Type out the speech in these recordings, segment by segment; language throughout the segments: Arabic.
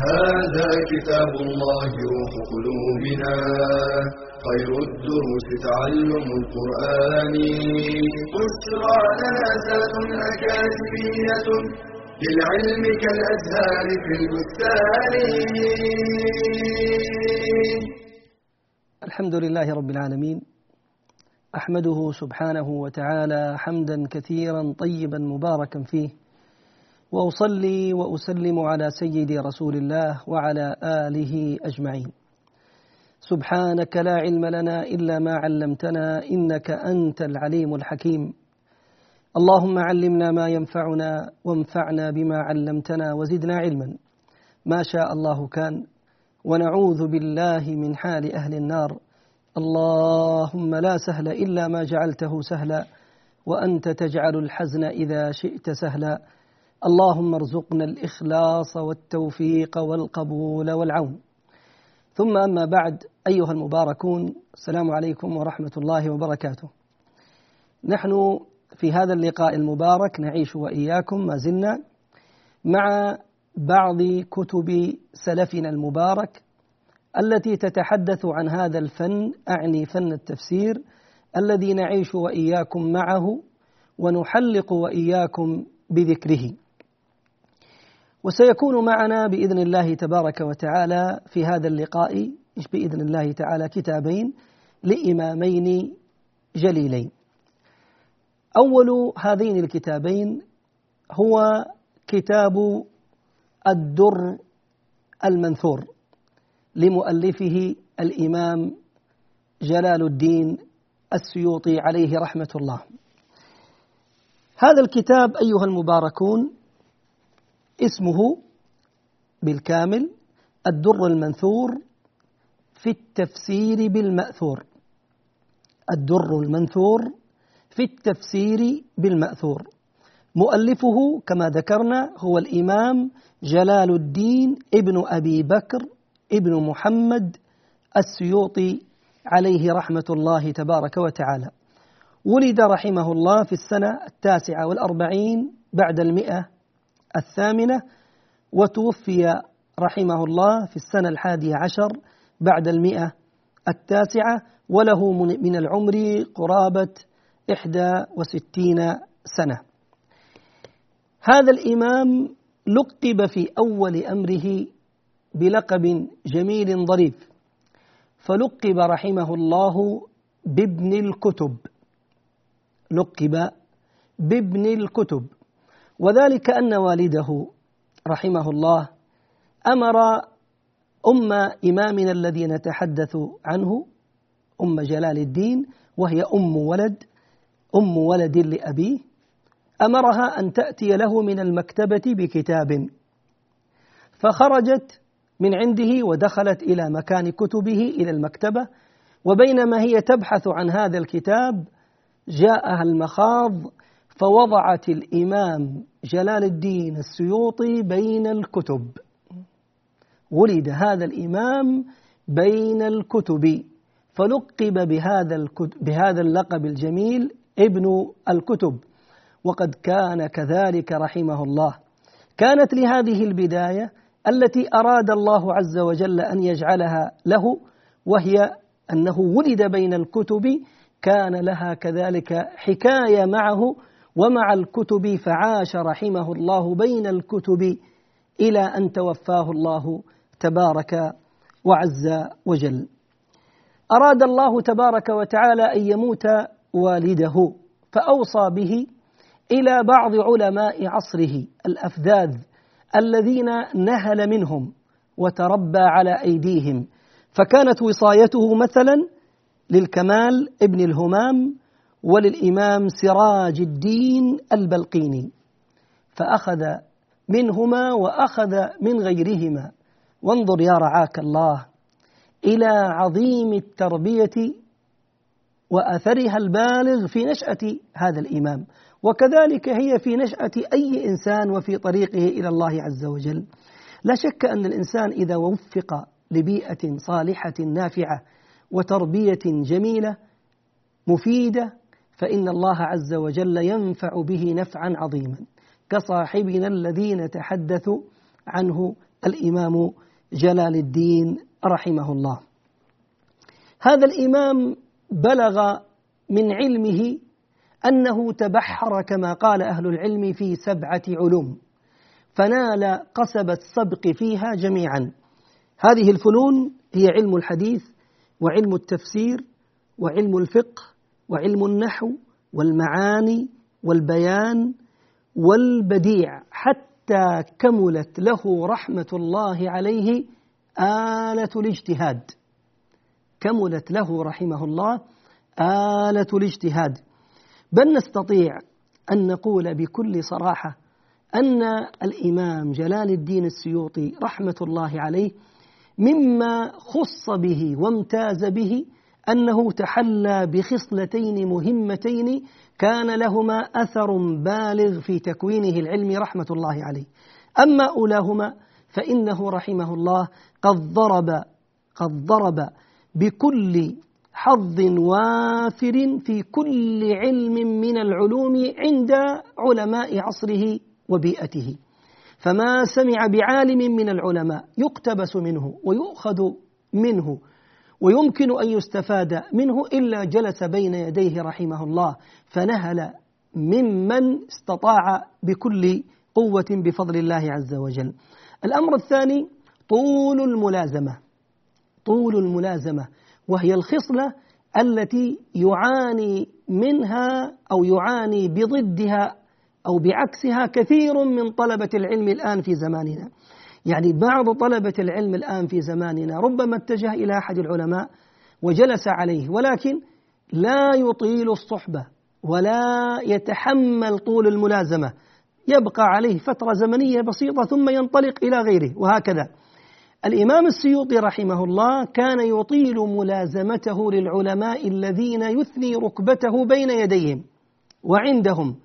هذا كتاب الله روح قلوبنا خير الدروس تعلم القرآن. بشرى لنا زاد أكاديمية للعلم كالأزهار في البستان. الحمد لله رب العالمين أحمده سبحانه وتعالى حمدا كثيرا طيبا مباركا فيه وأصلي وأسلم على سيدي رسول الله وعلى آله أجمعين. سبحانك لا علم لنا إلا ما علمتنا إنك أنت العليم الحكيم. اللهم علمنا ما ينفعنا وانفعنا بما علمتنا وزدنا علما. ما شاء الله كان. ونعوذ بالله من حال أهل النار. اللهم لا سهل إلا ما جعلته سهلا. وأنت تجعل الحزن إذا شئت سهلا. اللهم ارزقنا الإخلاص والتوفيق والقبول والعون. ثم أما بعد أيها المباركون السلام عليكم ورحمة الله وبركاته. نحن في هذا اللقاء المبارك نعيش وإياكم ما زلنا مع بعض كتب سلفنا المبارك التي تتحدث عن هذا الفن أعني فن التفسير الذي نعيش وإياكم معه ونحلق وإياكم بذكره. وسيكون معنا بإذن الله تبارك وتعالى في هذا اللقاء بإذن الله تعالى كتابين لإمامين جليلين. أول هذين الكتابين هو كتاب الدر المنثور لمؤلفه الإمام جلال الدين السيوطي عليه رحمة الله. هذا الكتاب أيها المباركون اسمه بالكامل الدر المنثور في التفسير بالمأثور. الدر المنثور في التفسير بالمأثور. مؤلفه كما ذكرنا هو الإمام جلال الدين ابن أبي بكر ابن محمد السيوطي عليه رحمة الله تبارك وتعالى. ولد رحمه الله في السنة التاسعة والأربعين بعد المئة الثامنة وتوفي رحمه الله في السنة الحادية عشر بعد المئة التاسعة وله من العمر قرابة إحدى وستين سنة. هذا الإمام لقب في أول أمره بلقب جميل ظريف فلقب رحمه الله بابن الكتب. لقب بابن الكتب. وذلك أن والده رحمه الله أمر أم إمامنا الذي نتحدث عنه أم جلال الدين وهي أم ولد أم ولد لأبيه أمرها أن تأتي له من المكتبة بكتاب. فخرجت من عنده ودخلت إلى مكان كتبه إلى المكتبة وبينما هي تبحث عن هذا الكتاب جاءها المخاض فوضعت الإمام جلال الدين السيوطي بين الكتب. ولد هذا الإمام بين الكتب. فلقب بهذا الكتب بهذا اللقب الجميل ابن الكتب. وقد كان كذلك رحمه الله. كانت لهذه البداية التي أراد الله عز وجل أن يجعلها له وهي أنه ولد بين الكتب. كان لها كذلك حكاية معه ومع الكتب فعاش رحمه الله بين الكتب إلى أن توفاه الله تبارك وعز وجل. أراد الله تبارك وتعالى أن يموت والده فأوصى به إلى بعض علماء عصره الأفذاذ الذين نهل منهم وتربى على أيديهم فكانت وصايته مثلا للكمال ابن الهمام وللإمام سراج الدين البلقيني فأخذ منهما وأخذ من غيرهما. وانظر يا رعاك الله إلى عظيم التربية وأثرها البالغ في نشأة هذا الإمام. وكذلك هي في نشأة أي إنسان وفي طريقه إلى الله عز وجل. لا شك أن الإنسان إذا وفق لبيئة صالحة نافعة وتربية جميلة مفيدة فإن الله عز وجل ينفع به نفعا عظيما. كصاحبنا الذي نتحدث عنه الإمام جلال الدين رحمه الله. هذا الإمام بلغ من علمه أنه تبحر كما قال أهل العلم في سبعة علوم فنال قصب السبق فيها جميعا. هذه الفنون هي علم الحديث وعلم التفسير وعلم الفقه وعلم النحو والمعاني والبيان والبديع حتى كملت له رحمة الله عليه آلة الاجتهاد. كملت له رحمه الله آلة الاجتهاد. بل نستطيع أن نقول بكل صراحة أن الإمام جلال الدين السيوطي رحمة الله عليه مما خص به وامتاز به أنه تحلى بخصلتين مهمتين كان لهما أثر بالغ في تكوينه العلمي رحمة الله عليه. أما أولاهما فإنه رحمه الله قد ضرب قد ضرب بكل حظ وافر في كل علم من العلوم عند علماء عصره وبيئته. فما سمع بعالم من العلماء يقتبس منه ويؤخذ منه ويمكن أن يستفاد منه إلا جلس بين يديه رحمه الله فنهل ممن استطاع بكل قوة بفضل الله عز وجل. الأمر الثاني طول الملازمة. طول الملازمة وهي الخصلة التي يعاني منها أو يعاني بضدها أو بعكسها كثير من طلبة العلم الآن في زماننا. يعني بعض طلبة العلم الآن في زماننا ربما اتجه إلى أحد العلماء وجلس عليه ولكن لا يطيل الصحبة ولا يتحمل طول الملازمة. يبقى عليه فترة زمنية بسيطة ثم ينطلق إلى غيره وهكذا. الإمام السيوطي رحمه الله كان يطيل ملازمته للعلماء الذين يثني ركبته بين يديهم وعندهم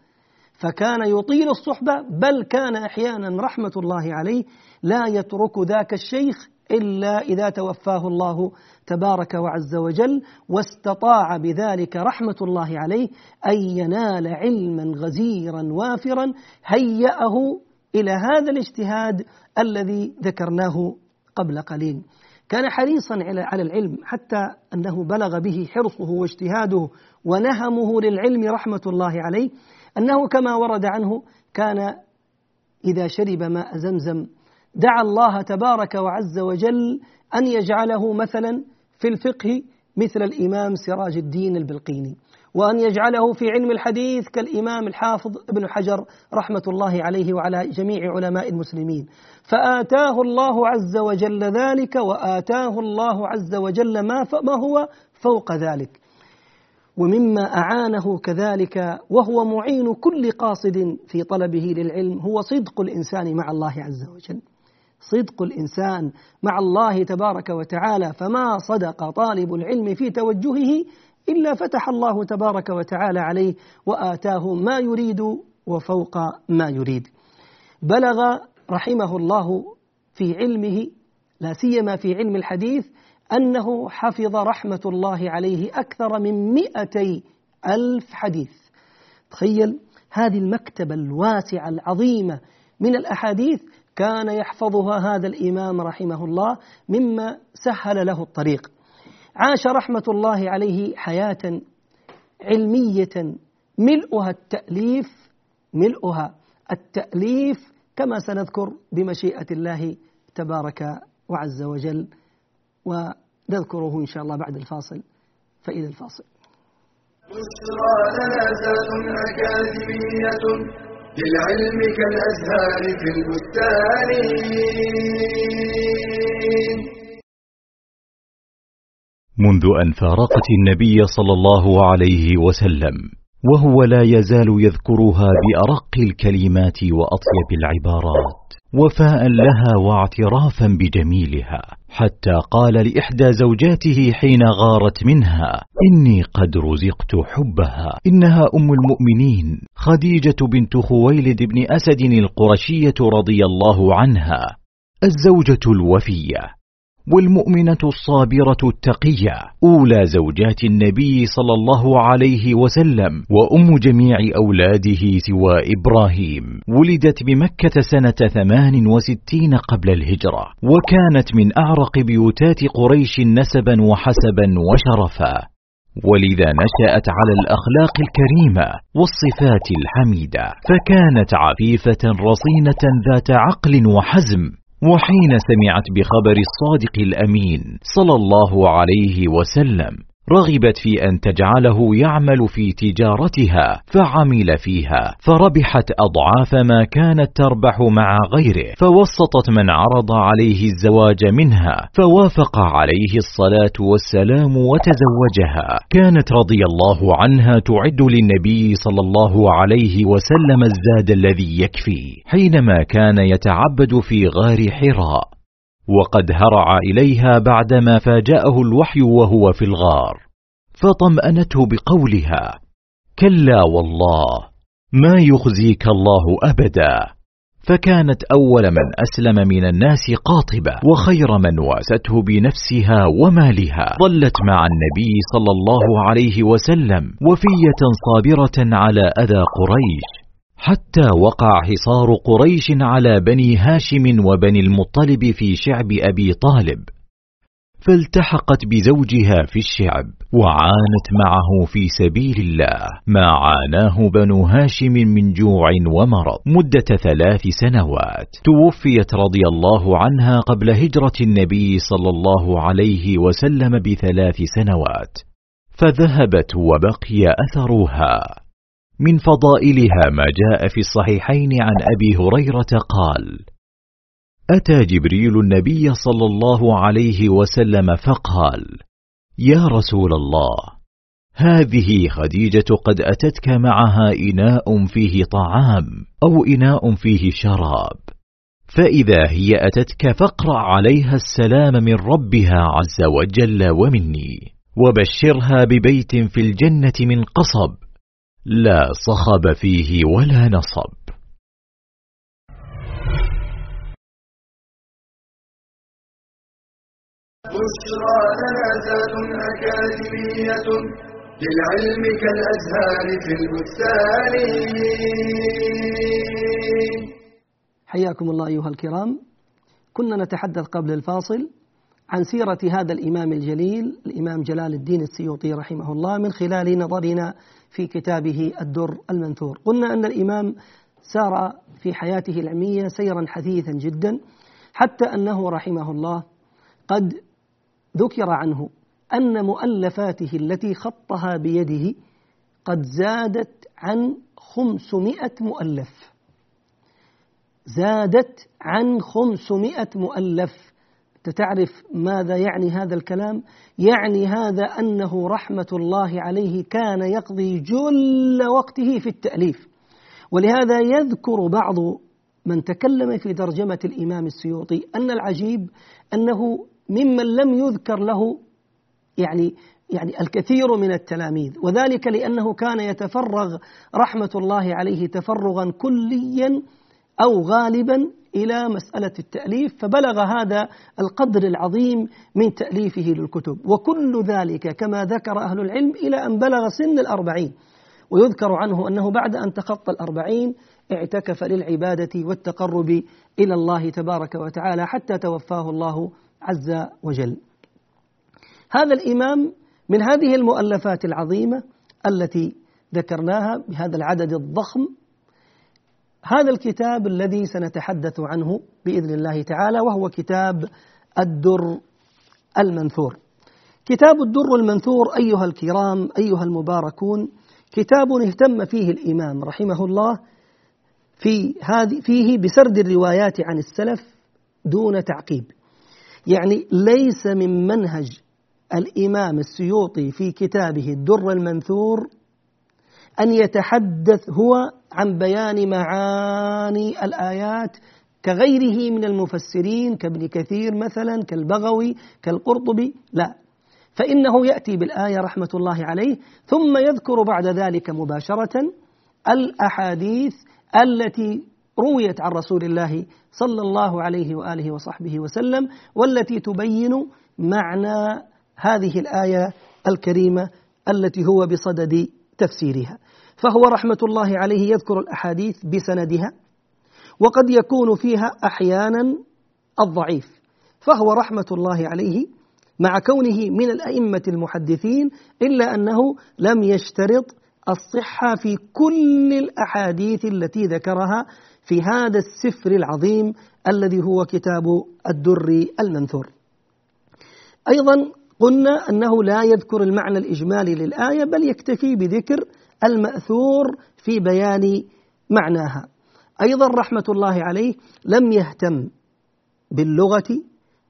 فكان يطيل الصحبة بل كان أحيانا رحمة الله عليه لا يترك ذاك الشيخ إلا إذا توفاه الله تبارك وعز وجل واستطاع بذلك رحمة الله عليه أن ينال علما غزيرا وافرا هيأه إلى هذا الاجتهاد الذي ذكرناه قبل قليل. كان حريصا على العلم حتى أنه بلغ به حرصه واجتهاده ونهمه للعلم رحمة الله عليه أنه كما ورد عنه كان إذا شرب ماء زمزم دعا الله تبارك وعز وجل أن يجعله مثلا في الفقه مثل الإمام سراج الدين البلقيني وأن يجعله في علم الحديث كالإمام الحافظ ابن حجر رحمة الله عليه وعلى جميع علماء المسلمين. فآتاه الله عز وجل ذلك وآتاه الله عز وجل ما, ما هو فوق ذلك. ومما أعانه كذلك وهو معين كل قاصد في طلبه للعلم هو صدق الإنسان مع الله عز وجل. صدق الإنسان مع الله تبارك وتعالى فما صدق طالب العلم في توجهه إلا فتح الله تبارك وتعالى عليه وآتاه ما يريد وفوق ما يريد. بلغ رحمه الله في علمه لا سيما في علم الحديث أنه حفظ رحمة الله عليه أكثر من مئتي ألف حديث. تخيل هذه المكتبة الواسعة العظيمة من الأحاديث كان يحفظها هذا الإمام رحمه الله مما سهل له الطريق. عاش رحمة الله عليه حياة علمية ملؤها التأليف ملؤها التأليف كما سنذكر بمشيئة الله تبارك وعز وجل ونذكره إن شاء الله بعد الفاصل فإلى الفاصل. بشرى أكاديمية للعلم كالأزهار في البستان. منذ أن فارقت النبي صلى الله عليه وسلم وهو لا يزال يذكرها بأرق الكلمات وأطيب العبارات. وفاء لها واعترافا بجميلها حتى قال لإحدى زوجاته حين غارت منها إني قد رزقت حبها. إنها أم المؤمنين. خديجة بنت خويلد بن أسد القرشية رضي الله عنها. الزوجة الوفية. والمؤمنة الصابرة التقية أولى زوجات النبي صلى الله عليه وسلم وأم جميع أولاده سوى إبراهيم. ولدت بمكة سنة ثمان وستين قبل الهجرة وكانت من أعرق بيوتات قريش نسبا وحسبا وشرفا. ولذا نشأت على الأخلاق الكريمة والصفات الحميدة فكانت عفيفة رصينة ذات عقل وحزم. وحين سمعت بخبر الصادق الأمين صلى الله عليه وسلم رغبت في أن تجعله يعمل في تجارتها فعمل فيها. فربحت أضعاف ما كانت تربح مع غيره. فوسطت من عرض عليه الزواج منها. فوافق عليه الصلاة والسلام وتزوجها. كانت رضي الله عنها تعد للنبي صلى الله عليه وسلم الزاد الذي يكفي حينما كان يتعبد في غار حراء. وقد هرع إليها بعدما فاجأه الوحي وهو في الغار فطمأنته بقولها كلا والله ما يخزيك الله أبدا. فكانت أول من أسلم من الناس قاطبة وخير من واسته بنفسها ومالها. ظلت مع النبي صلى الله عليه وسلم وفية صابرة على أذى قريش. حتى وقع حصار قريش على بني هاشم وبني المطلب في شعب أبي طالب فالتحقت بزوجها في الشعب وعانت معه في سبيل الله ما عاناه بنو هاشم من جوع ومرض مدة ثلاث سنوات. توفيت رضي الله عنها قبل هجرة النبي صلى الله عليه وسلم بثلاث سنوات فذهبت وبقي أثرها. من فضائلها ما جاء في الصحيحين عن أبي هريرة قال أتى جبريل النبي صلى الله عليه وسلم فقال يا رسول الله هذه خديجة قد أتتك معها إناء فيه طعام أو إناء فيه شراب فإذا هي أتتك فاقرأ عليها السلام من ربها عز وجل ومني وبشرها ببيت في الجنة من قصب لا صخب فيه ولا نصب. بشرى لنا أكاديمية للعلم كالأزهار في البستان. حياكم الله أيها الكرام. كنا نتحدث قبل الفاصل عن سيرة هذا الإمام الجليل الإمام جلال الدين السيوطي رحمه الله من خلال نظرنا في كتابه الدر المنثور. قلنا أن الإمام سار في حياته العلمية سيرا حثيثا جدا حتى أنه رحمه الله قد ذكر عنه أن مؤلفاته التي خطها بيده قد زادت عن خمسمائة مؤلف. زادت عن خمسمائة مؤلف. تعرف ماذا يعني هذا الكلام؟ يعني هذا أنه رحمة الله عليه كان يقضي جل وقته في التأليف. ولهذا يذكر بعض من تكلم في ترجمة الإمام السيوطي أن العجيب أنه ممن لم يذكر له يعني يعني الكثير من التلاميذ. وذلك لأنه كان يتفرغ رحمة الله عليه تفرغا كليا أو غالبا إلى مسألة التأليف فبلغ هذا القدر العظيم من تأليفه للكتب وكل ذلك كما ذكر أهل العلم إلى أن بلغ سن الأربعين ويذكر عنه أنه بعد أن تخطى الأربعين اعتكف للعبادة والتقرب إلى الله تبارك وتعالى حتى توفاه الله عز وجل. هذا الإمام من هذه المؤلفات العظيمة التي ذكرناها بهذا العدد الضخم هذا الكتاب الذي سنتحدث عنه بإذن الله تعالى وهو كتاب الدر المنثور. كتاب الدر المنثور أيها الكرام أيها المباركون كتاب اهتم فيه الإمام رحمه الله في هذه فيه بسرد الروايات عن السلف دون تعقيب. يعني ليس من منهج الإمام السيوطي في كتابه الدر المنثور أن يتحدث هو عن بيان معاني الآيات كغيره من المفسرين كابن كثير مثلا كالبغوي كالقرطبي لا. فإنه يأتي بالآية رحمة الله عليه ثم يذكر بعد ذلك مباشرة الأحاديث التي رويت عن رسول الله صلى الله عليه وآله وصحبه وسلم والتي تبين معنى هذه الآية الكريمة التي هو بصدد تفسيرها. فهو رحمة الله عليه يذكر الأحاديث بسندها وقد يكون فيها أحيانا الضعيف فهو رحمة الله عليه مع كونه من الأئمة المحدثين إلا أنه لم يشترط الصحة في كل الأحاديث التي ذكرها في هذا السفر العظيم الذي هو كتاب الدر المنثور. أيضا قلنا أنه لا يذكر المعنى الإجمالي للآية بل يكتفي بذكر المأثور في بيان معناها. أيضا رحمة الله عليه لم يهتم باللغة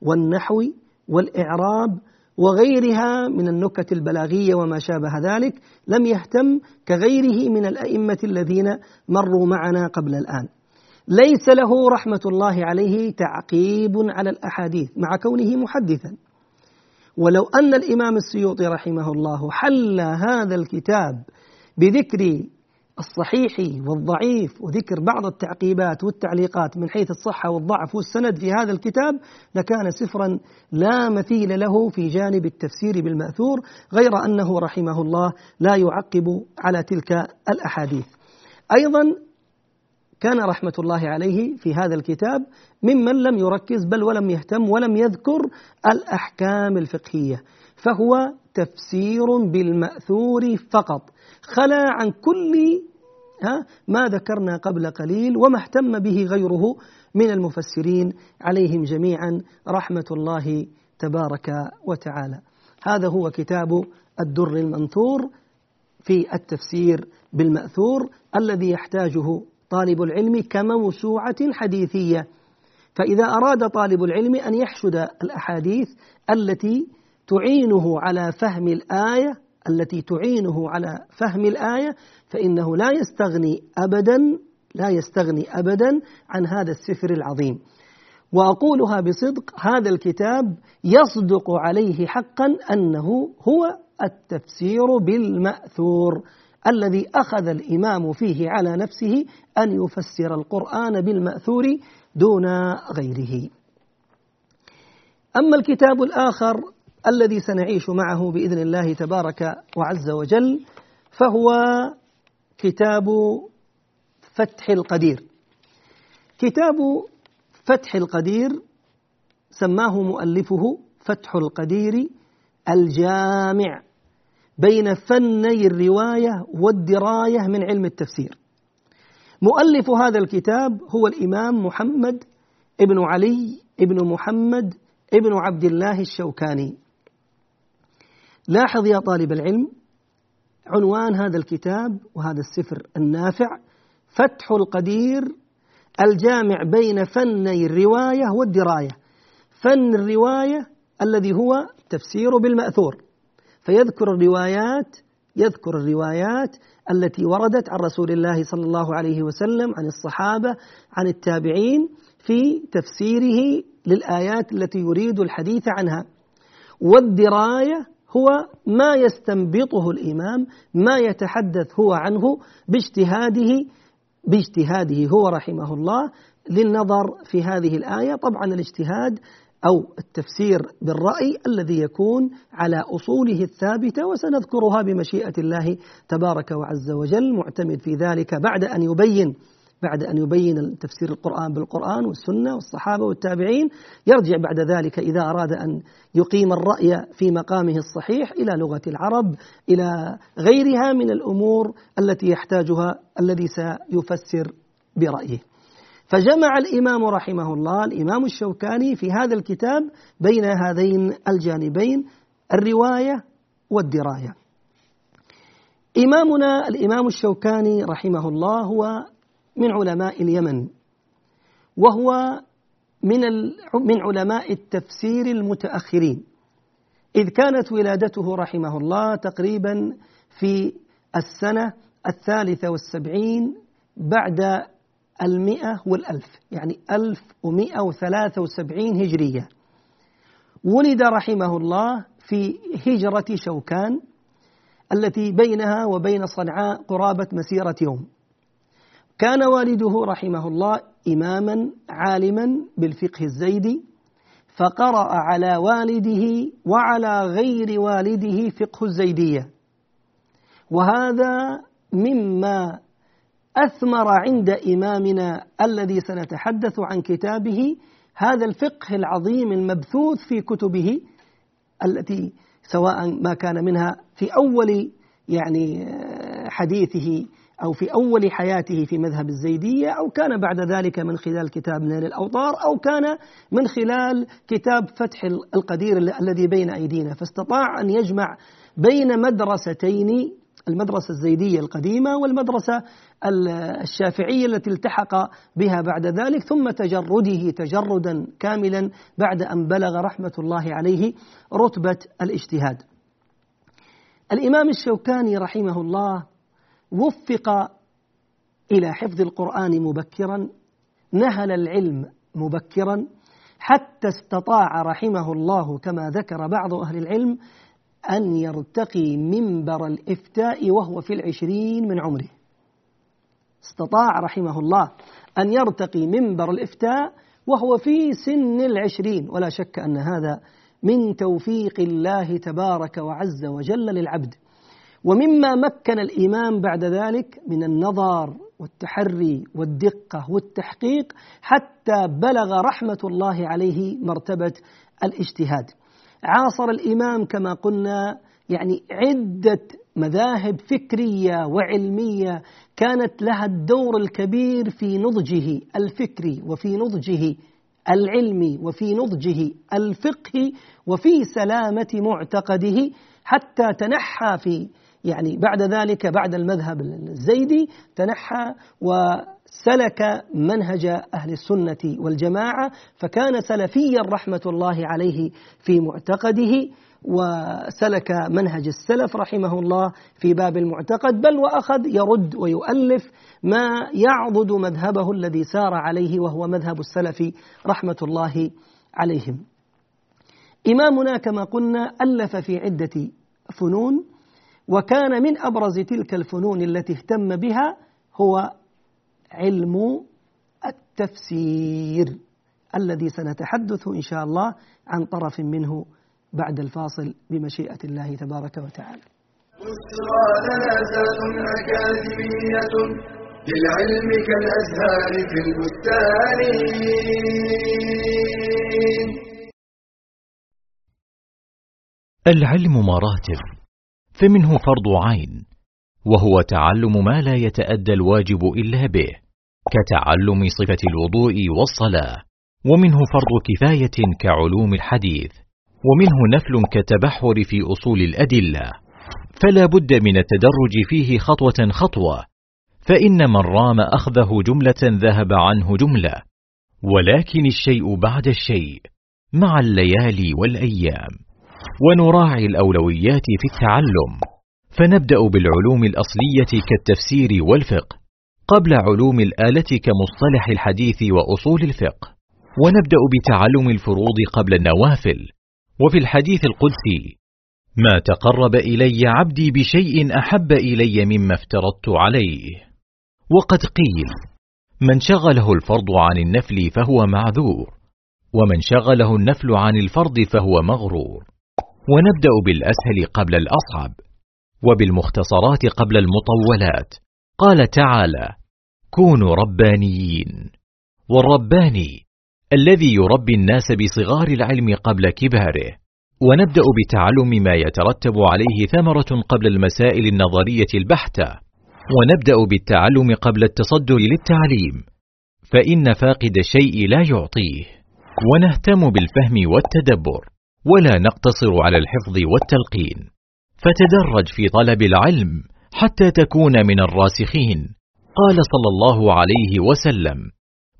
والنحو والإعراب وغيرها من النكت البلاغية وما شابه ذلك لم يهتم كغيره من الأئمة الذين مروا معنا قبل الآن ليس له رحمة الله عليه تعقيب على الأحاديث مع كونه محدثا ولو أن الإمام السيوطي رحمه الله حل هذا الكتاب بذكر الصحيح والضعيف وذكر بعض التعقيبات والتعليقات من حيث الصحة والضعف والسند في هذا الكتاب لكان سفرا لا مثيل له في جانب التفسير بالمأثور غير أنه رحمه الله لا يعقب على تلك الأحاديث. أيضا كان رحمة الله عليه في هذا الكتاب ممن لم يركز بل ولم يهتم ولم يذكر الأحكام الفقهية. فهو تفسير بالمأثور فقط. خلا عن كل ما ذكرنا قبل قليل وما اهتم به غيره من المفسرين عليهم جميعا. رحمة الله تبارك وتعالى. هذا هو كتاب الدر المنثور في التفسير بالمأثور الذي يحتاجه طالب العلم كموسوعة حديثية. فإذا أراد طالب العلم أن يحشد الأحاديث التي تعينه على فهم الآية التي تعينه على فهم الآية فإنه لا يستغني أبدا لا يستغني أبدا عن هذا السفر العظيم وأقولها بصدق هذا الكتاب يصدق عليه حقا أنه هو التفسير بالمأثور الذي أخذ الإمام فيه على نفسه أن يفسر القرآن بالمأثور دون غيره. أما الكتاب الآخر الذي سنعيش معه بإذن الله تبارك وعز وجل فهو كتاب فتح القدير. كتاب فتح القدير سماه مؤلفه فتح القدير الجامع بين فني الرواية والدراية من علم التفسير. مؤلف هذا الكتاب هو الإمام محمد ابن علي ابن محمد ابن عبد الله الشوكاني لاحظ يا طالب العلم عنوان هذا الكتاب وهذا السفر النافع فتح القدير الجامع بين فني الرواية والدراية. فن الرواية الذي هو تفسير بالمأثور. فيذكر الروايات يذكر الروايات التي وردت عن رسول الله صلى الله عليه وسلم عن الصحابة عن التابعين في تفسيره للآيات التي يريد الحديث عنها. والدراية هو ما يستنبطه الإمام ما يتحدث هو عنه باجتهاده باجتهاده هو رحمه الله. للنظر في هذه الآية طبعا الاجتهاد أو التفسير بالرأي الذي يكون على أصوله الثابتة وسنذكرها بمشيئة الله تبارك وعز وجل. معتمد في ذلك بعد أن يبين بعد أن يبين تفسير القرآن بالقرآن والسنة والصحابة والتابعين يرجع بعد ذلك إذا أراد أن يقيم الرأي في مقامه الصحيح إلى لغة العرب إلى غيرها من الأمور التي يحتاجها الذي سيفسر برأيه. فجمع الإمام رحمه الله الإمام الشوكاني في هذا الكتاب بين هذين الجانبين الرواية والدراية. إمامنا الإمام الشوكاني رحمه الله هو من علماء اليمن وهو من من علماء التفسير المتأخرين. إذ كانت ولادته رحمه الله تقريبا في السنة الثالثة والسبعين بعد المئة والألف يعني ألف ومئة وثلاثة وسبعين هجرية. ولد رحمه الله في هجرة شوكان التي بينها وبين صنعاء قرابة مسيرة يوم. كان والده رحمه الله إماما عالما بالفقه الزيدي فقرأ على والده وعلى غير والده فقه الزيدية. وهذا مما أثمر عند إمامنا الذي سنتحدث عن كتابه هذا الفقه العظيم المبثوث في كتبه التي سواء ما كان منها في أول يعني حديثه أو في أول حياته في مذهب الزيدية أو كان بعد ذلك من خلال كتاب نيل الأوطار أو كان من خلال كتاب فتح القدير الذي بين أيدينا. فاستطاع أن يجمع بين مدرستين المدرسة الزيدية القديمة والمدرسة الشافعية التي التحق بها بعد ذلك ثم تجرده تجردا كاملا بعد أن بلغ رحمة الله عليه رتبة الاجتهاد. الإمام الشوكاني رحمه الله وفق إلى حفظ القرآن مبكرا نهل العلم مبكرا حتى استطاع رحمه الله كما ذكر بعض أهل العلم أن يرتقي منبر الإفتاء وهو في العشرين من عمره. استطاع رحمه الله أن يرتقي منبر الإفتاء وهو في سن العشرين ولا شك أن هذا من توفيق الله تبارك وعز وجل للعبد. ومما مكن الإمام بعد ذلك من النظر والتحري والدقة والتحقيق حتى بلغ رحمة الله عليه مرتبة الاجتهاد. عاصر الإمام كما قلنا يعني عدة مذاهب فكرية وعلمية كانت لها الدور الكبير في نضجه الفكري وفي نضجه العلمي وفي نضجه الفقهي وفي سلامة معتقده حتى تنحى في يعني بعد ذلك بعد المذهب الزيدي تنحى وسلك منهج أهل السنة والجماعة فكان سلفيا رحمة الله عليه في معتقده وسلك منهج السلف رحمه الله في باب المعتقد بل وأخذ يرد ويؤلف ما يعضد مذهبه الذي سار عليه وهو مذهب السلف رحمة الله عليهم. إمامنا كما قلنا ألف في عدة فنون وكان من أبرز تلك الفنون التي اهتم بها هو علم التفسير الذي سنتحدث إن شاء الله عن طرف منه بعد الفاصل بمشيئة الله تبارك وتعالى. للعلم كالأزهار في البستان العلم مراتب. فمنه فرض عين وهو تعلم ما لا يتأدى الواجب إلا به كتعلم صفة الوضوء والصلاة ومنه فرض كفاية كعلوم الحديث ومنه نفل كالتبحر في أصول الأدلة فلا بد من التدرج فيه خطوة خطوة فإن من رام أخذه جملة ذهب عنه جملة ولكن الشيء بعد الشيء مع الليالي والأيام. ونراعي الأولويات في التعلم. فنبدأ بالعلوم الأصلية كالتفسير والفقه. قبل علوم الآلة كمصطلح الحديث وأصول الفقه. ونبدأ بتعلم الفروض قبل النوافل. وفي الحديث القدسي ما تقرب إلي عبدي بشيء أحب إلي مما افترضت عليه. وقد قيل من شغله الفرض عن النفل فهو معذور ومن شغله النفل عن الفرض فهو مغرور. ونبدأ بالأسهل قبل الأصعب وبالمختصرات قبل المطولات. قال تعالى كونوا ربانيين والرباني الذي يربي الناس بصغار العلم قبل كباره. ونبدأ بتعلم ما يترتب عليه ثمرة قبل المسائل النظرية البحتة. ونبدأ بالتعلم قبل التصدر للتعليم. فإن فاقد الشيء لا يعطيه. ونهتم بالفهم والتدبر. ولا نقتصر على الحفظ والتلقين. فتدرج في طلب العلم حتى تكون من الراسخين. قال صلى الله عليه وسلم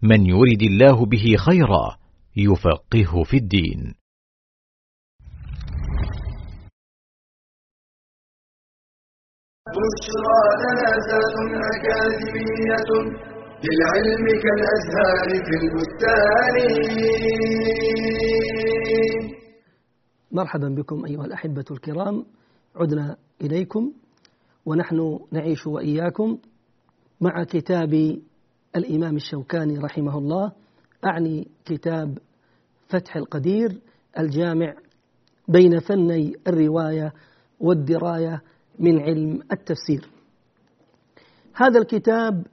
من يرد الله به خيرا يفقهه في الدين. بشرى أكاديمية للعلم كالأزهار في البستان. مرحبا بكم أيها الأحبة الكرام. عدنا إليكم ونحن نعيش وإياكم مع كتاب الإمام الشوكاني رحمه الله أعني كتاب فتح القدير الجامع بين فني الرواية والدراية من علم التفسير. هذا الكتاب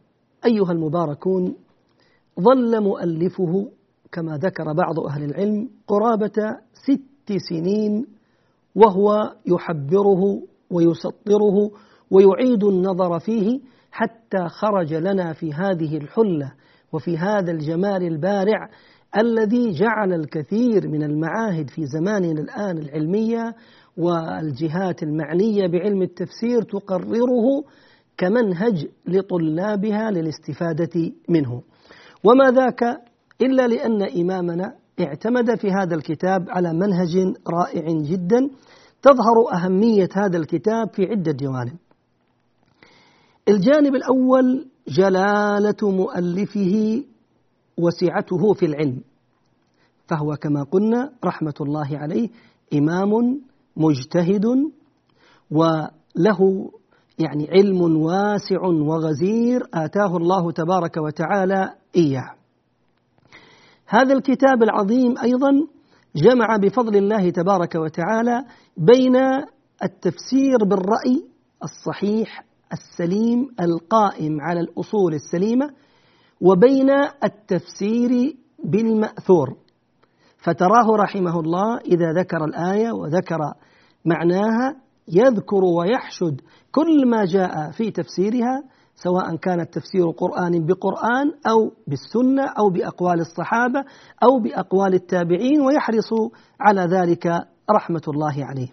أيها المباركون ظل مؤلفه كما ذكر بعض أهل العلم قرابة ست سنين وهو يحبره ويسطره ويعيد النظر فيه حتى خرج لنا في هذه الحلة وفي هذا الجمال البارع الذي جعل الكثير من المعاهد في زماننا الآن العلمية والجهات المعنية بعلم التفسير تقرره كمنهج لطلابها للاستفادة منه. وما ذاك إلا لأن إمامنا اعتمد في هذا الكتاب على منهج رائع جدا تظهر أهمية هذا الكتاب في عدة جوانب. الجانب الأول جلالة مؤلفه وسعته في العلم فهو كما قلنا رحمة الله عليه إمام مجتهد وله يعني علم واسع وغزير آتاه الله تبارك وتعالى إياه. هذا الكتاب العظيم أيضا جمع بفضل الله تبارك وتعالى بين التفسير بالرأي الصحيح السليم القائم على الأصول السليمة وبين التفسير بالمأثور. فتراه رحمه الله إذا ذكر الآية وذكر معناها يذكر ويحشد كل ما جاء في تفسيرها سواء كان التفسير قرآن بقرآن أو بالسنة أو بأقوال الصحابة أو بأقوال التابعين ويحرص على ذلك رحمة الله عليه.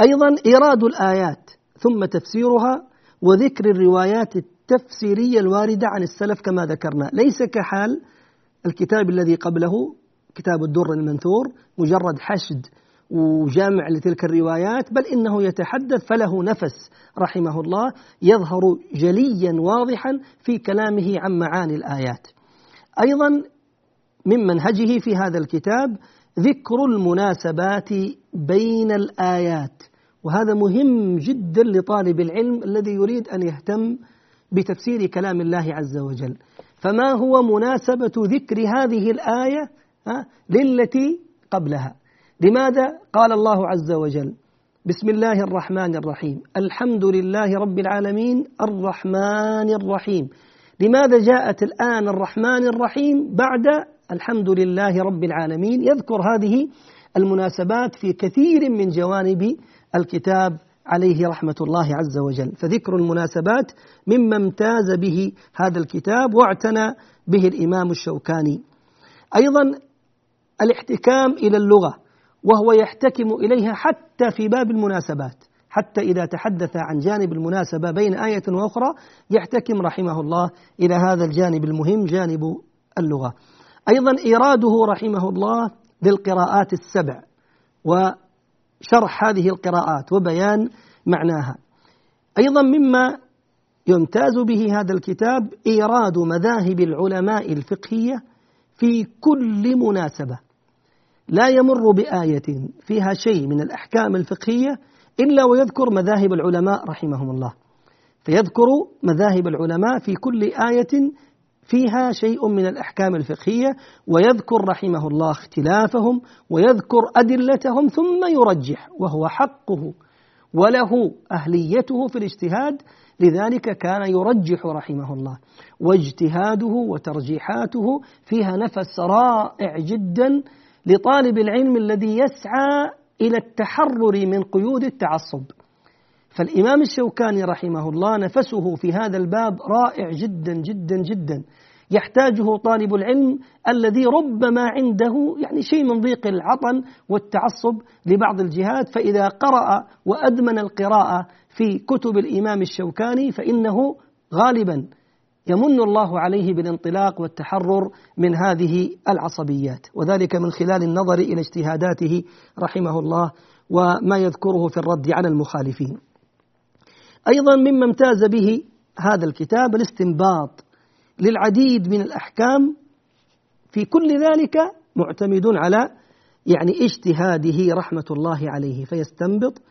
أيضا إيراد الآيات ثم تفسيرها وذكر الروايات التفسيرية الواردة عن السلف كما ذكرنا، ليس كحال الكتاب الذي قبله كتاب الدر المنثور مجرد حشد وجامع لتلك الروايات بل إنه يتحدث فله نفس رحمه الله يظهر جليا واضحا في كلامه عن معاني الآيات. أيضا من منهجه في هذا الكتاب ذكر المناسبات بين الآيات وهذا مهم جدا لطالب العلم الذي يريد أن يهتم بتفسير كلام الله عز وجل. فما هو مناسبة ذكر هذه الآية للتي قبلها؟ لماذا؟ قال الله عز وجل؟ بسم الله الرحمن الرحيم. الحمد لله رب العالمين الرحمن الرحيم. لماذا جاءت الآن الرحمن الرحيم بعد الحمد لله رب العالمين؟ يذكر هذه المناسبات في كثير من جوانب الكتاب عليه رحمة الله عز وجل. فذكر المناسبات مما امتاز به هذا الكتاب واعتنى به الإمام الشوكاني. أيضا الاحتكام إلى اللغة. وهو يحتكم إليها حتى في باب المناسبات حتى إذا تحدث عن جانب المناسبة بين آية وأخرى يحتكم رحمه الله إلى هذا الجانب المهم جانب اللغة. أيضا إيراده رحمه الله للقراءات السبع وشرح هذه القراءات وبيان معناها. أيضا مما يمتاز به هذا الكتاب إيراد مذاهب العلماء الفقهية في كل مناسبة. لا يمر بآية فيها شيء من الأحكام الفقهية إلا ويذكر مذاهب العلماء رحمهم الله. فيذكر مذاهب العلماء في كل آية فيها شيء من الأحكام الفقهية ويذكر رحمه الله اختلافهم ويذكر أدلتهم ثم يرجح وهو حقه وله أهليته في الاجتهاد لذلك كان يرجح رحمه الله. واجتهاده وترجيحاته فيها نفس رائع جدا لطالب العلم الذي يسعى إلى التحرر من قيود التعصب. فالإمام الشوكاني رحمه الله نفسه في هذا الباب رائع جدا جدا جدا. يحتاجه طالب العلم الذي ربما عنده يعني شيء من ضيق العطن والتعصب لبعض الجهات فإذا قرأ وأدمن القراءة في كتب الإمام الشوكاني فإنه غالبا يمن الله عليه بالانطلاق والتحرر من هذه العصبيات وذلك من خلال النظر إلى اجتهاداته رحمه الله وما يذكره في الرد على المخالفين. أيضا مما امتاز به هذا الكتاب الاستنباط للعديد من الأحكام في كل ذلك معتمد على يعني اجتهاده رحمة الله عليه فيستنبط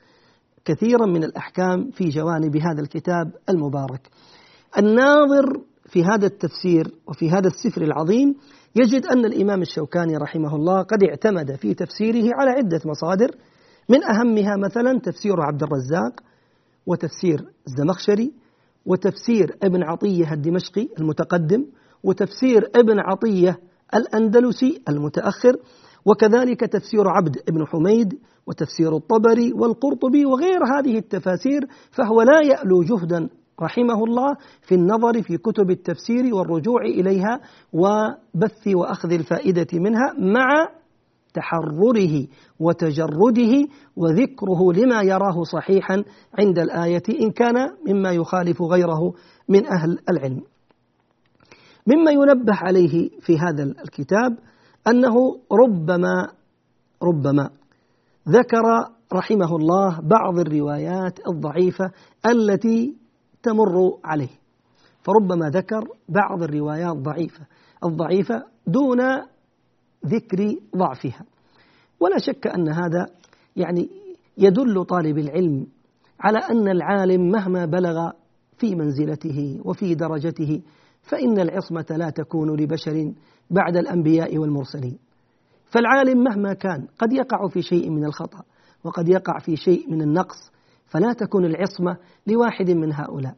كثيرا من الأحكام في جوانب هذا الكتاب المبارك الناظر في هذا التفسير وفي هذا السفر العظيم يجد أن الإمام الشوكاني رحمه الله قد اعتمد في تفسيره على عدة مصادر من أهمها مثلا تفسير عبد الرزاق وتفسير الزمخشري وتفسير ابن عطية الدمشقي المتقدم وتفسير ابن عطية الأندلسي المتأخر وكذلك تفسير عبد بن حميد وتفسير الطبري والقرطبي وغير هذه التفاسير فهو لا يألو جهدا رحمه الله في النظر في كتب التفسير والرجوع إليها وبث وأخذ الفائدة منها مع تحرره وتجرده وذكره لما يراه صحيحا عند الآية إن كان مما يخالف غيره من أهل العلم. مما ينبه عليه في هذا الكتاب أنه ربما ربما ذكر رحمه الله بعض الروايات الضعيفة التي تمر عليه. فربما ذكر بعض الروايات ضعيفة الضعيفة دون ذكر ضعفها. ولا شك أن هذا يعني يدل طالب العلم على أن العالم مهما بلغ في منزلته وفي درجته فإن العصمة لا تكون لبشر بعد الأنبياء والمرسلين. فالعالم مهما كان قد يقع في شيء من الخطأ وقد يقع في شيء من النقص فلا تكون العصمة لواحد من هؤلاء.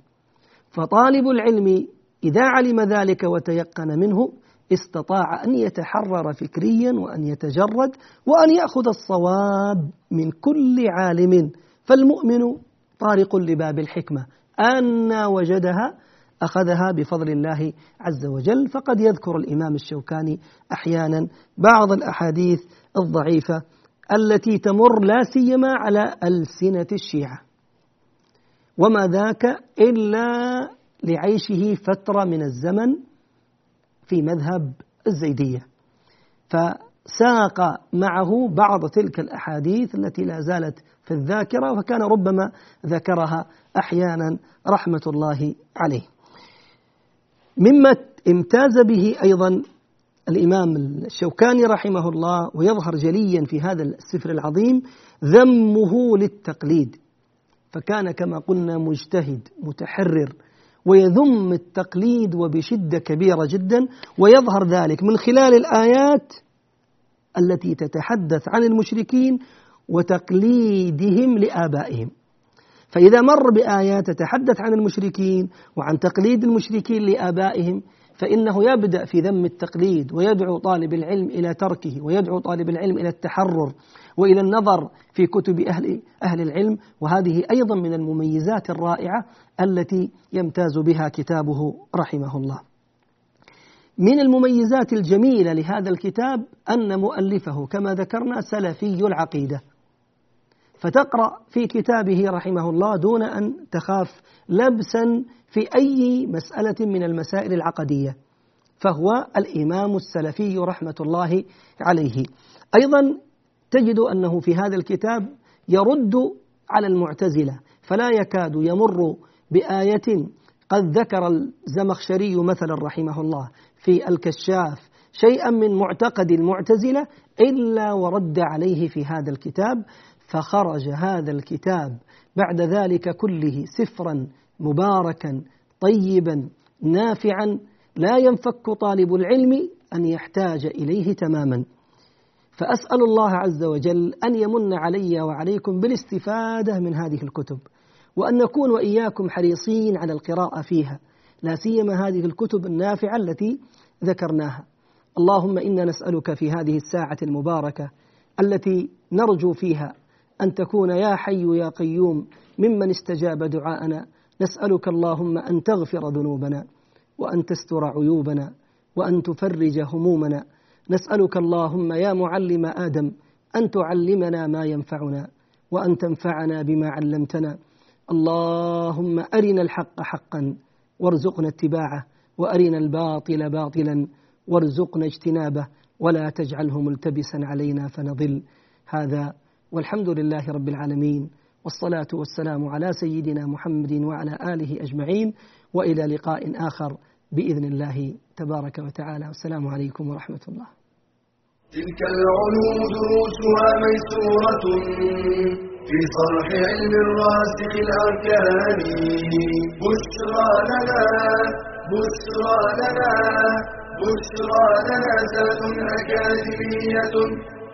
فطالب العلم إذا علم ذلك وتيقن منه استطاع أن يتحرر فكريا وأن يتجرد وأن يأخذ الصواب من كل عالم. فالمؤمن طارق لباب الحكمة. أن وجدها أخذها بفضل الله عز وجل. فقد يذكر الإمام الشوكاني أحيانا بعض الأحاديث الضعيفة التي تمر لا سيما على ألسنة الشيعة. وما ذاك إلا لعيشه فترة من الزمن في مذهب الزيدية. فساق معه بعض تلك الأحاديث التي لا زالت في الذاكرة وكان ربما ذكرها أحيانا رحمة الله عليه. مما امتاز به أيضا الإمام الشوكاني رحمه الله ويظهر جليا في هذا السفر العظيم ذمه للتقليد. فكان كما قلنا مجتهد متحرر ويذم التقليد وبشدة كبيرة جدا ويظهر ذلك من خلال الآيات التي تتحدث عن المشركين وتقليدهم لآبائهم. فإذا مر بآيات تتحدث عن المشركين وعن تقليد المشركين لآبائهم فإنه يبدأ في ذم التقليد ويدعو طالب العلم إلى تركه ويدعو طالب العلم إلى التحرر وإلى النظر في كتب أهل أهل العلم وهذه أيضا من المميزات الرائعة التي يمتاز بها كتابه رحمه الله. من المميزات الجميلة لهذا الكتاب أن مؤلفه كما ذكرنا سلفي العقيدة. فتقرأ في كتابه رحمه الله دون أن تخاف لبسا في أي مسألة من المسائل العقدية. فهو الإمام السلفي رحمة الله عليه. أيضا تجد أنه في هذا الكتاب يرد على المعتزلة فلا يكاد يمر بآية قد ذكر الزمخشري مثلا رحمه الله في الكشاف شيئا من معتقد المعتزلة إلا ورد عليه في هذا الكتاب فخرج هذا الكتاب بعد ذلك كله سفرا مباركا طيبا نافعا. لا ينفك طالب العلم أن يحتاج إليه تماما. فأسأل الله عز وجل أن يمن علي وعليكم بالاستفادة من هذه الكتب وأن نكون وإياكم حريصين على القراءة فيها. لا سيما هذه الكتب النافعة التي ذكرناها. اللهم إنا نسألك في هذه الساعة المباركة التي نرجو فيها أن تكون يا حي يا قيوم ممن استجاب دعاءنا. نسألك اللهم أن تغفر ذنوبنا وأن تستر عيوبنا وأن تفرج همومنا. نسألك اللهم يا معلم آدم أن تعلمنا ما ينفعنا وأن تنفعنا بما علمتنا. اللهم أرنا الحق حقا وارزقنا اتباعه وأرنا الباطل باطلا وارزقنا اجتنابه. ولا تجعله ملتبسا علينا فنضل. هذا والحمد لله رب العالمين والصلاة والسلام على سيدنا محمد وعلى آله أجمعين وإلى لقاء آخر بإذن الله تبارك وتعالى. والسلام عليكم ورحمة الله. تلك العلوم دروسها ميسورة في صرح علم الراسخ الأركان. بشرى لنا بشرى لنا بشرى لنا ذات أكاديمية.